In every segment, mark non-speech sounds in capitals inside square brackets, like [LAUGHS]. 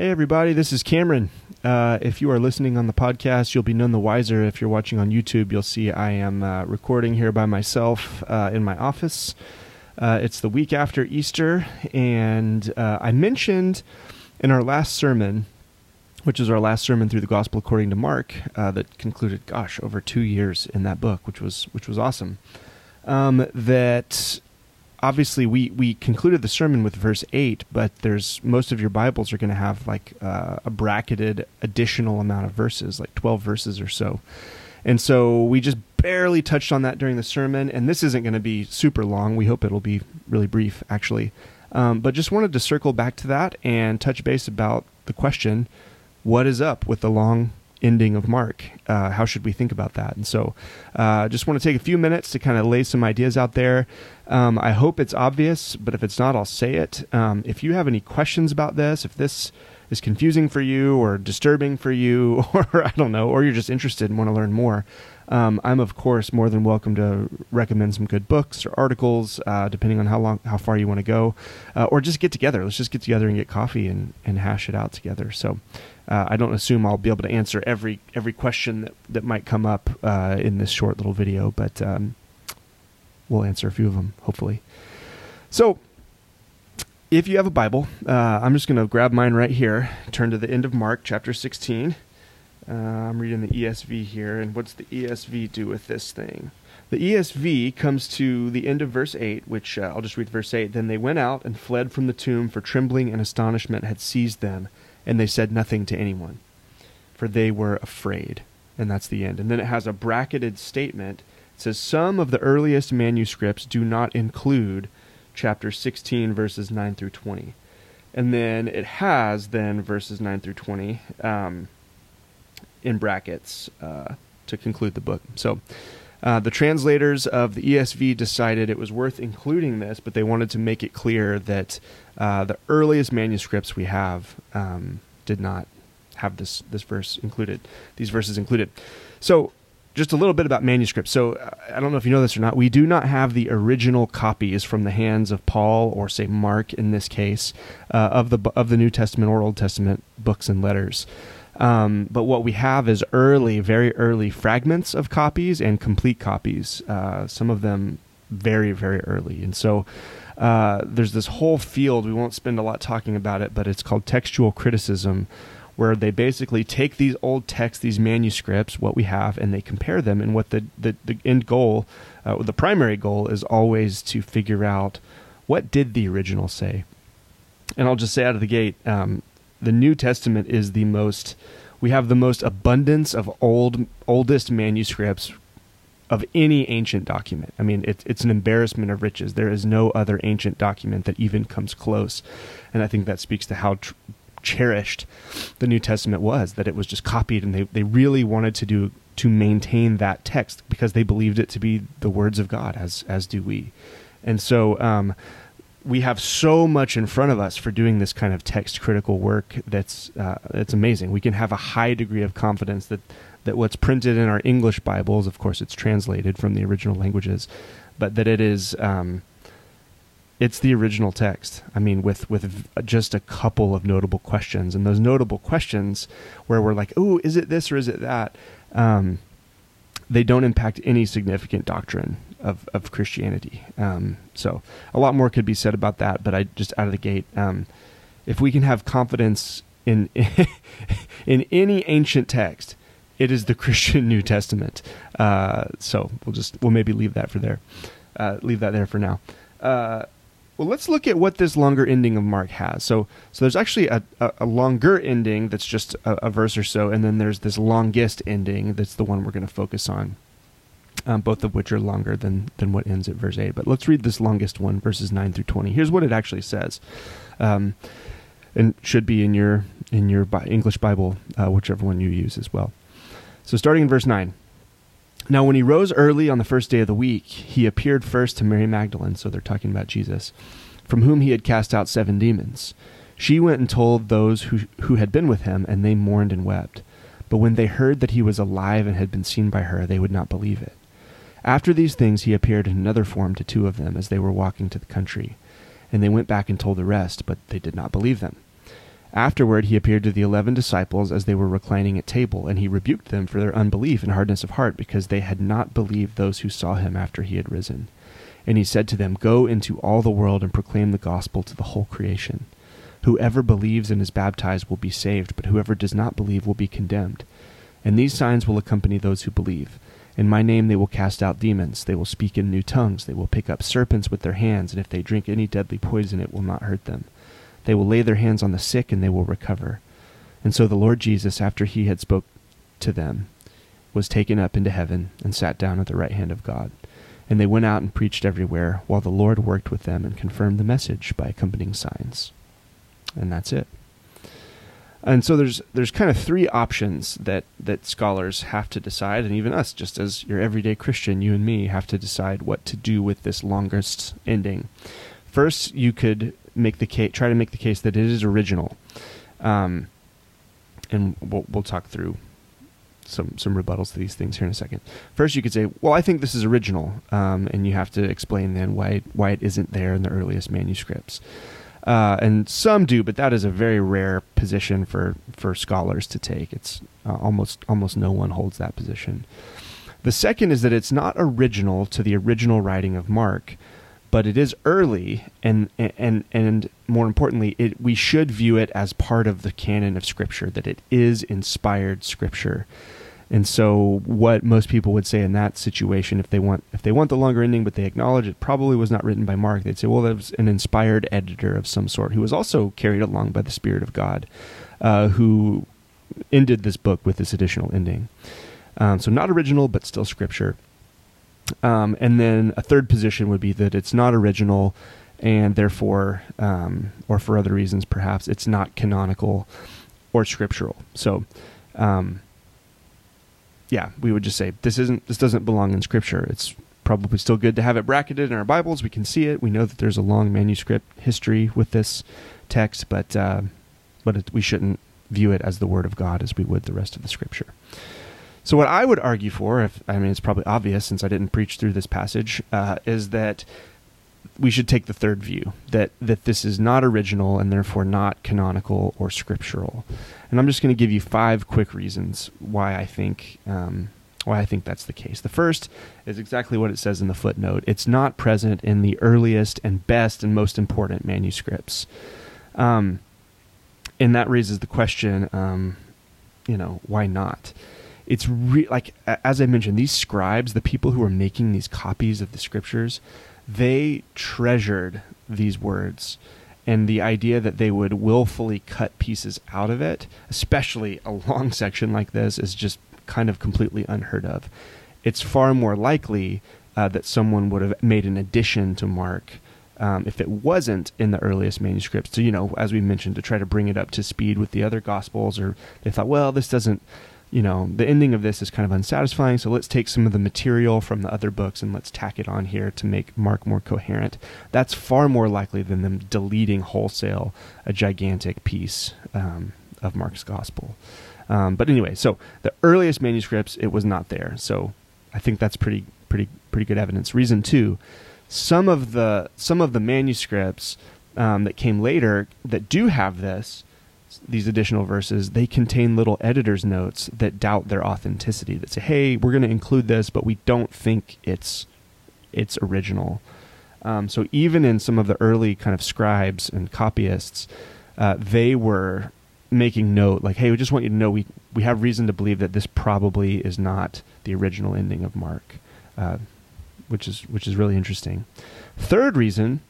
Hey, everybody, this is Cameron. Uh, if you are listening on the podcast, you'll be none the wiser. If you're watching on YouTube, you'll see I am uh, recording here by myself uh, in my office. Uh, it's the week after Easter, and uh, I mentioned in our last sermon, which is our last sermon through the Gospel according to Mark, uh, that concluded, gosh, over two years in that book, which was which was awesome. Um, that obviously we we concluded the sermon with verse 8 but there's most of your bibles are going to have like uh, a bracketed additional amount of verses like 12 verses or so. And so we just barely touched on that during the sermon and this isn't going to be super long. We hope it'll be really brief actually. Um, but just wanted to circle back to that and touch base about the question what is up with the long ending of Mark. Uh, how should we think about that? And so, uh, just want to take a few minutes to kind of lay some ideas out there. Um, I hope it's obvious, but if it's not, I'll say it. Um, if you have any questions about this, if this is confusing for you or disturbing for you, [LAUGHS] or I don't know, or you're just interested and want to learn more, um, I'm of course more than welcome to recommend some good books or articles, uh, depending on how long, how far you want to go, uh, or just get together. Let's just get together and get coffee and, and hash it out together. So, uh, I don't assume I'll be able to answer every every question that, that might come up uh, in this short little video, but um, we'll answer a few of them hopefully. So, if you have a Bible, uh, I'm just going to grab mine right here. Turn to the end of Mark chapter 16. Uh, I'm reading the ESV here, and what's the ESV do with this thing? The ESV comes to the end of verse 8, which uh, I'll just read verse 8. Then they went out and fled from the tomb, for trembling and astonishment had seized them and they said nothing to anyone, for they were afraid. And that's the end. And then it has a bracketed statement. It says, Some of the earliest manuscripts do not include chapter 16, verses 9 through 20. And then it has then verses 9 through 20 um, in brackets uh, to conclude the book. So uh, the translators of the ESV decided it was worth including this, but they wanted to make it clear that uh, the earliest manuscripts we have um, did not have this this verse included, these verses included. So, just a little bit about manuscripts. So, I don't know if you know this or not. We do not have the original copies from the hands of Paul or say Mark in this case uh, of the of the New Testament or Old Testament books and letters. Um, but what we have is early, very early fragments of copies and complete copies. Uh, some of them very, very early, and so uh, there's this whole field, we won't spend a lot talking about it, but it's called textual criticism, where they basically take these old texts, these manuscripts, what we have, and they compare them. And what the, the, the end goal, uh, the primary goal, is always to figure out what did the original say. And I'll just say out of the gate, um, the New Testament is the most. We have the most abundance of old, oldest manuscripts of any ancient document. I mean, it, it's an embarrassment of riches. There is no other ancient document that even comes close. And I think that speaks to how tr- cherished the New Testament was, that it was just copied and they, they really wanted to do to maintain that text because they believed it to be the words of God, as as do we. And so um, we have so much in front of us for doing this kind of text critical work that's uh, that's amazing. We can have a high degree of confidence that that what's printed in our English Bibles, of course, it's translated from the original languages, but that it is um, it's the original text. I mean, with with just a couple of notable questions, and those notable questions where we're like, "Oh, is it this or is it that?" Um, they don't impact any significant doctrine of of Christianity. Um, so, a lot more could be said about that, but I just out of the gate, um, if we can have confidence in [LAUGHS] in any ancient text it is the [LAUGHS] Christian New Testament. Uh, so we'll just we'll maybe leave that for there. Uh, leave that there for now. Uh, well, let's look at what this longer ending of Mark has. So, so there's actually a, a, a longer ending that's just a, a, verse or so, and then there's this longest ending that's the one we're going to focus on. Um, both of which are longer than than what ends at verse eight. But let's read this longest one, verses nine through twenty. Here's what it actually says, um, and should be in your in your English Bible, uh, whichever one you use as well. So, starting in verse 9. Now, when he rose early on the first day of the week, he appeared first to Mary Magdalene, so they're talking about Jesus, from whom he had cast out seven demons. She went and told those who, who had been with him, and they mourned and wept. But when they heard that he was alive and had been seen by her, they would not believe it. After these things, he appeared in another form to two of them as they were walking to the country. And they went back and told the rest, but they did not believe them. Afterward, he appeared to the eleven disciples as they were reclining at table, and he rebuked them for their unbelief and hardness of heart, because they had not believed those who saw him after he had risen. And he said to them, Go into all the world and proclaim the gospel to the whole creation. Whoever believes and is baptized will be saved, but whoever does not believe will be condemned. And these signs will accompany those who believe. In my name they will cast out demons, they will speak in new tongues, they will pick up serpents with their hands, and if they drink any deadly poison, it will not hurt them. They will lay their hands on the sick, and they will recover. And so the Lord Jesus, after he had spoke to them, was taken up into heaven and sat down at the right hand of God. And they went out and preached everywhere, while the Lord worked with them and confirmed the message by accompanying signs. And that's it. And so there's there's kind of three options that that scholars have to decide, and even us, just as your everyday Christian, you and me have to decide what to do with this longest ending. First, you could make the case, try to make the case that it is original, um, and we'll, we'll talk through some some rebuttals to these things here in a second. First, you could say, "Well, I think this is original," um, and you have to explain then why why it isn't there in the earliest manuscripts. Uh, and some do, but that is a very rare position for for scholars to take. It's uh, almost almost no one holds that position. The second is that it's not original to the original writing of Mark, but it is early, and and and more importantly, it we should view it as part of the canon of Scripture. That it is inspired Scripture. And so, what most people would say in that situation, if they want if they want the longer ending, but they acknowledge it probably was not written by Mark, they'd say, well, that was an inspired editor of some sort who was also carried along by the Spirit of God, uh, who ended this book with this additional ending. Um, so, not original, but still Scripture. Um, and then a third position would be that it's not original, and therefore, um, or for other reasons, perhaps it's not canonical or scriptural. So. Um, yeah, we would just say this isn't this doesn't belong in Scripture. It's probably still good to have it bracketed in our Bibles. We can see it. We know that there's a long manuscript history with this text, but uh, but it, we shouldn't view it as the Word of God as we would the rest of the Scripture. So, what I would argue for, if I mean it's probably obvious since I didn't preach through this passage, uh, is that we should take the third view that that this is not original and therefore not canonical or scriptural. And I'm just going to give you five quick reasons why I think um, why I think that's the case. The first is exactly what it says in the footnote. It's not present in the earliest and best and most important manuscripts. Um, and that raises the question, um, you know, why not? It's re- like as I mentioned, these scribes, the people who are making these copies of the scriptures, they treasured these words and the idea that they would willfully cut pieces out of it, especially a long [LAUGHS] section like this, is just kind of completely unheard of. It's far more likely uh, that someone would have made an addition to Mark um, if it wasn't in the earliest manuscripts. So, you know, as we mentioned, to try to bring it up to speed with the other Gospels, or they thought, well, this doesn't you know, the ending of this is kind of unsatisfying, so let's take some of the material from the other books and let's tack it on here to make Mark more coherent. That's far more likely than them deleting wholesale a gigantic piece um, of Mark's gospel. Um, but anyway, so the earliest manuscripts, it was not there. So I think that's pretty, pretty, pretty good evidence. Reason two, some of the some of the manuscripts um, that came later that do have this these additional verses, they contain little editor's notes that doubt their authenticity. That say, "Hey, we're going to include this, but we don't think it's it's original." Um, so even in some of the early kind of scribes and copyists, uh, they were making note like, "Hey, we just want you to know we we have reason to believe that this probably is not the original ending of Mark," uh, which is which is really interesting. Third reason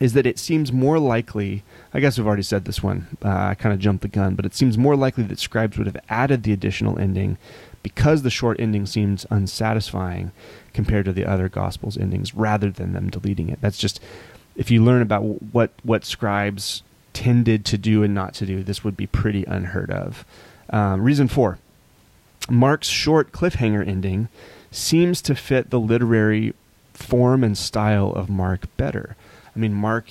is that it seems more likely. I guess we've already said this one. Uh, I kind of jumped the gun, but it seems more likely that scribes would have added the additional ending because the short ending seems unsatisfying compared to the other gospels endings, rather than them deleting it. That's just if you learn about what what scribes tended to do and not to do, this would be pretty unheard of. Um, reason four: Mark's short cliffhanger ending seems to fit the literary form and style of Mark better. I mean, Mark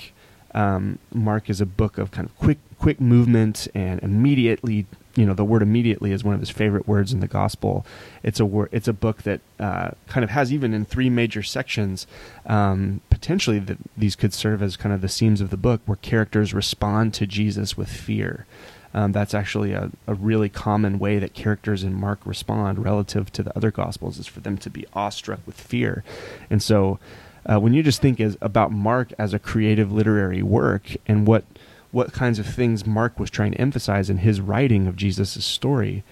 um, Mark is a book of kind of quick quick movement and immediately you know the word immediately is one of his favorite words in the gospel. It's a. It's a book that uh, kind of has even in three major sections. Um, potentially, these could serve as kind of the seams of the book, where characters respond to Jesus with fear. Um, that's actually a, a really common way that characters in Mark respond relative to the other gospels is for them to be awestruck with fear, and so uh, when you just think as, about Mark as a creative literary work and what what kinds of things Mark was trying to emphasize in his writing of Jesus' story,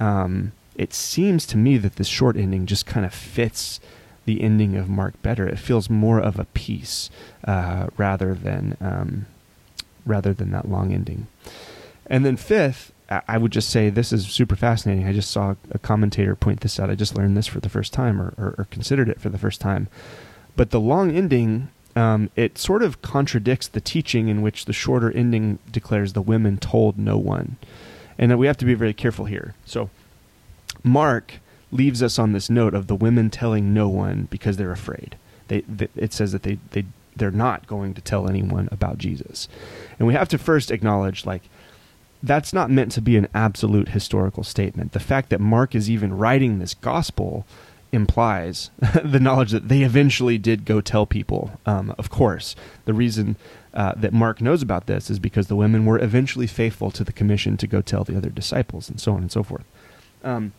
um, it seems to me that this short ending just kind of fits the ending of Mark better. It feels more of a piece uh, rather than um, rather than that long ending. And then fifth, I would just say this is super fascinating. I just saw a commentator point this out. I just learned this for the first time, or, or, or considered it for the first time. But the long ending um, it sort of contradicts the teaching in which the shorter ending declares the women told no one. And that we have to be very careful here. So, Mark leaves us on this note of the women telling no one because they're afraid. They, they, it says that they, they, they're not going to tell anyone about Jesus. And we have to first acknowledge, like, that's not meant to be an absolute historical statement. The fact that Mark is even writing this gospel implies [LAUGHS] the knowledge that they eventually did go tell people. Um, of course, the reason uh, that Mark knows about this is because the women were eventually faithful to the commission to go tell the other disciples, and so on and so forth. Um,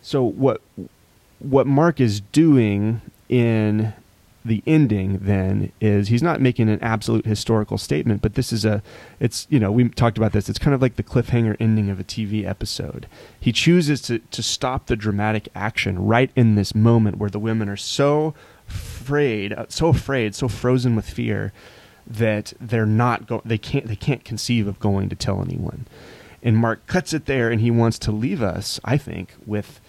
so what what Mark is doing in the ending then is he's not making an absolute historical statement, but this is a it's you know we talked about this. It's kind of like the cliffhanger ending of a TV episode. He chooses to to stop the dramatic action right in this moment where the women are so afraid, uh, so afraid, so frozen with fear that they're not go they can't they can't conceive of going to tell anyone. And Mark cuts it there, and he wants to leave us, I think, with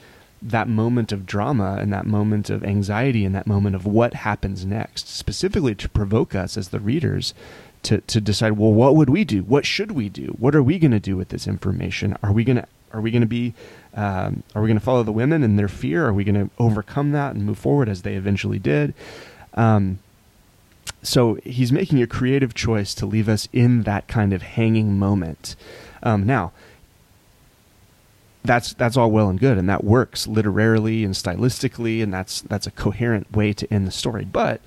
that moment of drama and that moment of anxiety and that moment of what happens next, specifically to provoke us as the readers to, to decide, well, what would we do? What should we do? What are we going to do with this information? Are we going to are we going to be um, are we going to follow the women and their fear? Are we going to overcome that and move forward as they eventually did? Um, so he's making a creative choice to leave us in that kind of hanging moment. Um, now, that's that's all well and good, and that works literarily and stylistically, and that's that's a coherent way to end the story. But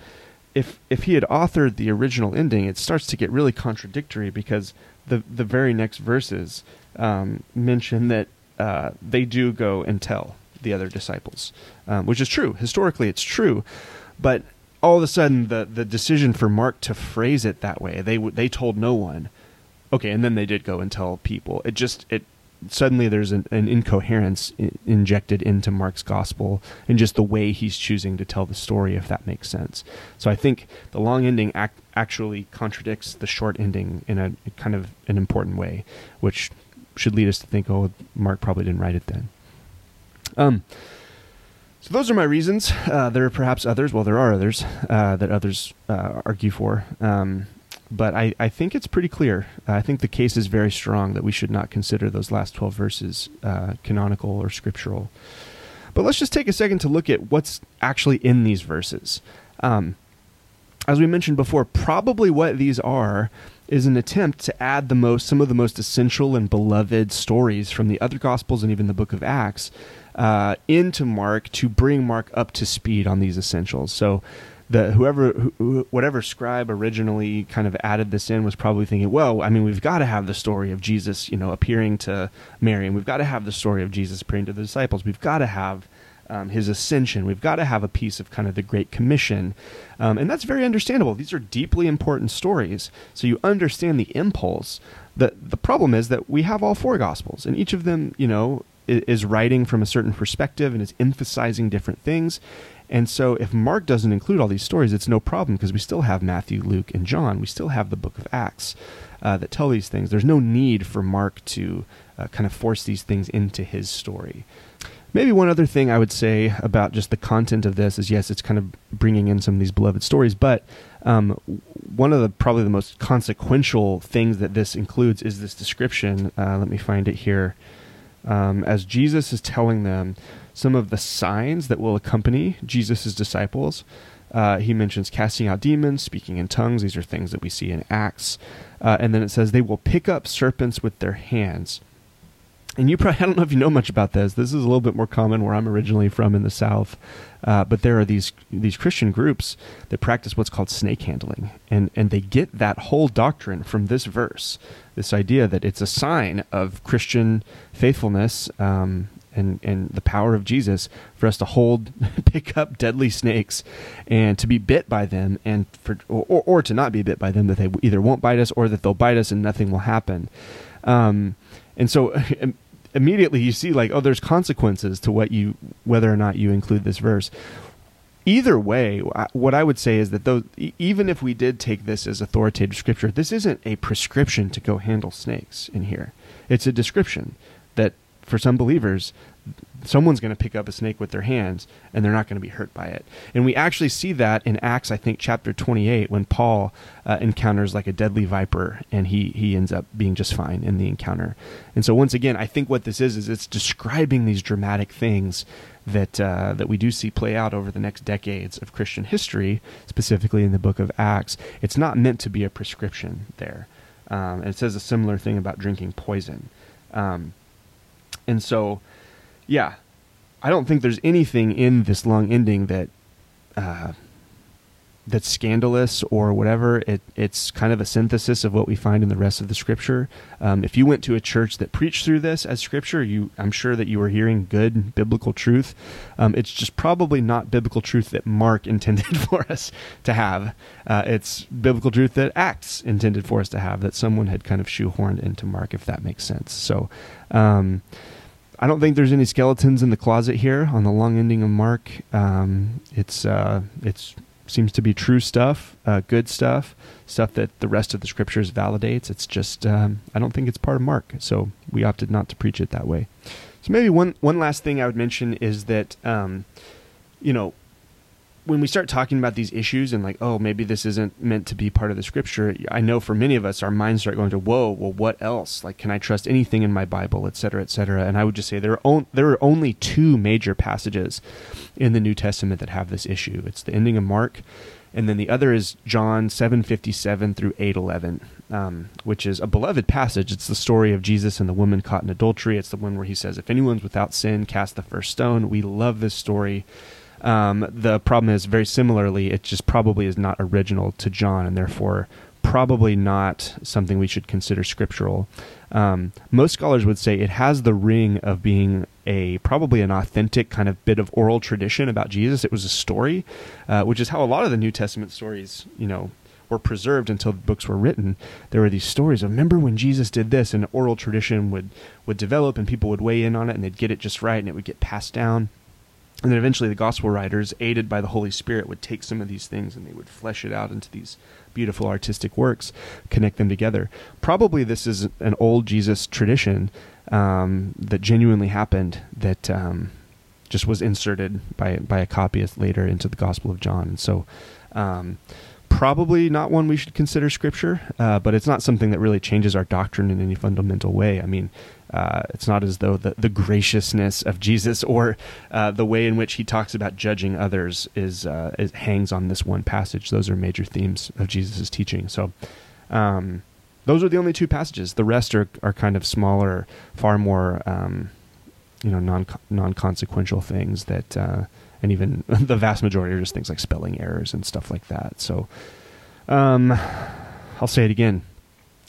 if if he had authored the original ending, it starts to get really contradictory because the the very next verses um, mention that uh, they do go and tell the other disciples, um, which is true historically. It's true, but all of a sudden the the decision for Mark to phrase it that way, they they told no one. Okay, and then they did go and tell people. It just it suddenly there's an, an incoherence injected into Mark's gospel and just the way he's choosing to tell the story, if that makes sense. So I think the long ending ac- actually contradicts the short ending in a kind of an important way, which should lead us to think, oh, Mark probably didn't write it then. Um, so those are my reasons. Uh, there are perhaps others. Well, there are others uh, that others uh, argue for. Um, but I, I think it's pretty clear. I think the case is very strong that we should not consider those last 12 verses uh, canonical or scriptural. But let's just take a second to look at what's actually in these verses. Um, as we mentioned before, probably what these are is an attempt to add the most, some of the most essential and beloved stories from the other Gospels and even the Book of Acts uh, into Mark to bring Mark up to speed on these essentials. So the whoever who, whatever scribe originally kind of added this in was probably thinking, well, I mean, we've got to have the story of Jesus, you know, appearing to Mary, and we've got to have the story of Jesus appearing to the disciples. We've got to have um, his ascension. We've got to have a piece of kind of the Great Commission, um, and that's very understandable. These are deeply important stories, so you understand the impulse. the The problem is that we have all four Gospels, and each of them, you know, is writing from a certain perspective and is emphasizing different things. And so if Mark doesn't include all these stories, it's no problem because we still have Matthew, Luke, and John. We still have the book of Acts uh, that tell these things. There's no need for Mark to uh, kind of force these things into his story. Maybe one other thing I would say about just the content of this is yes, it's kind of bringing in some of these beloved stories, but um, one of the probably the most consequential things that this includes is this description. Uh, let me find it here. Um, as Jesus is telling them, some of the signs that will accompany Jesus' disciples. Uh, he mentions casting out demons, speaking in tongues. These are things that we see in Acts. Uh, and then it says, they will pick up serpents with their hands. And you probably [LAUGHS] I don't know if you know much about this. This is a little bit more common where I'm originally from in the South, uh, but there are these these Christian groups that practice what's called snake handling, and and they get that whole doctrine from this verse, this idea that it's a sign of Christian faithfulness. Um, and, and the power of Jesus for us to hold, [LAUGHS] pick up deadly snakes, and to be bit by them, and for or, or to not be bit by them, that they either won't bite us or that they'll bite us and nothing will happen. Um, and so [LAUGHS] immediately you see like oh there's consequences to what you whether or not you include this verse. Either way what i would say is that though even if we did take this as authoritative scripture this isn't a prescription to go handle snakes in here. It's a description that for some believers someone's going to pick up a snake with their hands and they're not going to be hurt by it. And we actually see that in Acts, I think, chapter 28, when Paul uh, encounters like a deadly viper and he, he ends up being just fine in the encounter. And so, once again, I think what this is, is it's describing these dramatic things that, uh, that we do see play out over the next decades of Christian history, specifically in the book of Acts. It's not meant to be a prescription there. Um, and it says a similar thing about drinking poison. Um, and so, yeah, I don't think there's anything in this long ending that uh, that's scandalous or whatever. It, it's kind of a synthesis of what we find in the rest of the scripture. Um, if you went to a church that preached through this as scripture, you I'm sure that you were hearing good biblical truth. Um, it's just probably not biblical truth that Mark [LAUGHS] intended for us to have. Uh, it's biblical truth that Acts intended for us to have. That someone had kind of shoehorned into Mark, if that makes sense. So. Um, I don't think there's any skeletons in the closet here on the long ending of Mark. Um, it's uh, it's seems to be true stuff, uh, good stuff, stuff that the rest of the scriptures validates. It's just um, I don't think it's part of Mark, so we opted not to preach it that way. So maybe one one last thing I would mention is that um, you know when we start talking about these issues and like, oh, maybe this isn't meant to be part of the scripture, I know for many of us, our minds start going to, whoa, well, what else? Like, can I trust anything in my Bible, et cetera, et cetera? And I would just say there are, on, there are only two major passages in the New Testament that have this issue. It's the ending of Mark, and then the other is John 7:57 through 8:11, um, which is a beloved passage. It's the story of Jesus and the woman caught in adultery. It's the one where he says, "If anyone's without sin, cast the first stone." We love this story. Um, the problem is very similarly, it just probably is not original to John, and therefore probably not something we should consider scriptural. Um, most scholars would say it has the ring of being a probably an authentic kind of bit of oral tradition about Jesus. It was a story, uh, which is how a lot of the New Testament stories, you know, were preserved until the books were written. There were these stories of remember when Jesus did this, and oral tradition would would develop, and people would weigh in on it, and they'd get it just right, and it would get passed down. And then eventually the gospel writers, aided by the Holy Spirit, would take some of these things and they would flesh it out into these beautiful artistic works, connect them together. Probably this is an old Jesus tradition um, that genuinely happened that um, just was inserted by by a copyist later into the Gospel of John. And so um, probably not one we should consider scripture, uh, but it's not something that really changes our doctrine in any fundamental way. I mean, uh, it's not as though the, the graciousness of Jesus or uh, the way in which he talks about judging others is, uh, is, hangs on this one passage. Those are major themes of Jesus' teaching. So, um, those are the only two passages. The rest are are kind of smaller, far more um, you know non non consequential things that, uh, and even [LAUGHS] the vast majority are just things like spelling errors and stuff like that. So, um, I'll say it again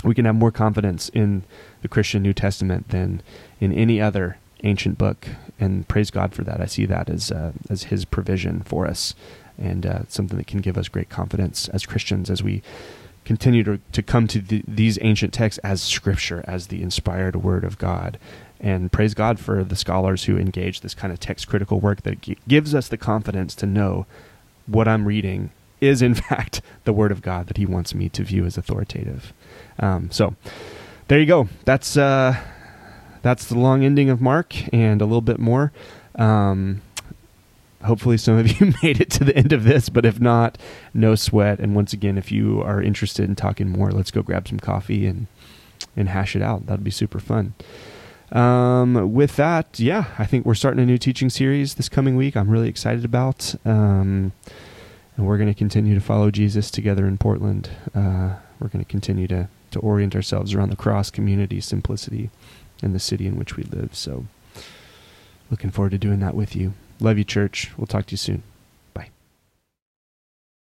we can have more confidence in the Christian New Testament than in any other ancient book, and praise God for that. I see that as uh, as His provision for us, and uh, something that can give us great confidence as Christians as we continue to to come to the, these ancient texts as Scripture, as the inspired Word of God. And praise God for the scholars who engage this kind of text critical work that gives us the confidence to know what I'm reading is in [LAUGHS] fact the Word of God that He wants me to view as authoritative. Um, so there you go. That's uh, that's the long ending of Mark and a little bit more. Um, hopefully, some of [LAUGHS] you made it to the end of this, but if not, no sweat. And once again, if you are interested in talking more, let's go grab some coffee and and hash it out. That'd be super fun. Um, with that, yeah, I think we're starting a new teaching series this coming week. I'm really excited about. Um, and we're going to continue to follow Jesus together in Portland. Uh, we're going to continue to to orient ourselves around the cross, community, simplicity, and the city in which we live. So, looking forward to doing that with you. Love you, church. We'll talk to you soon.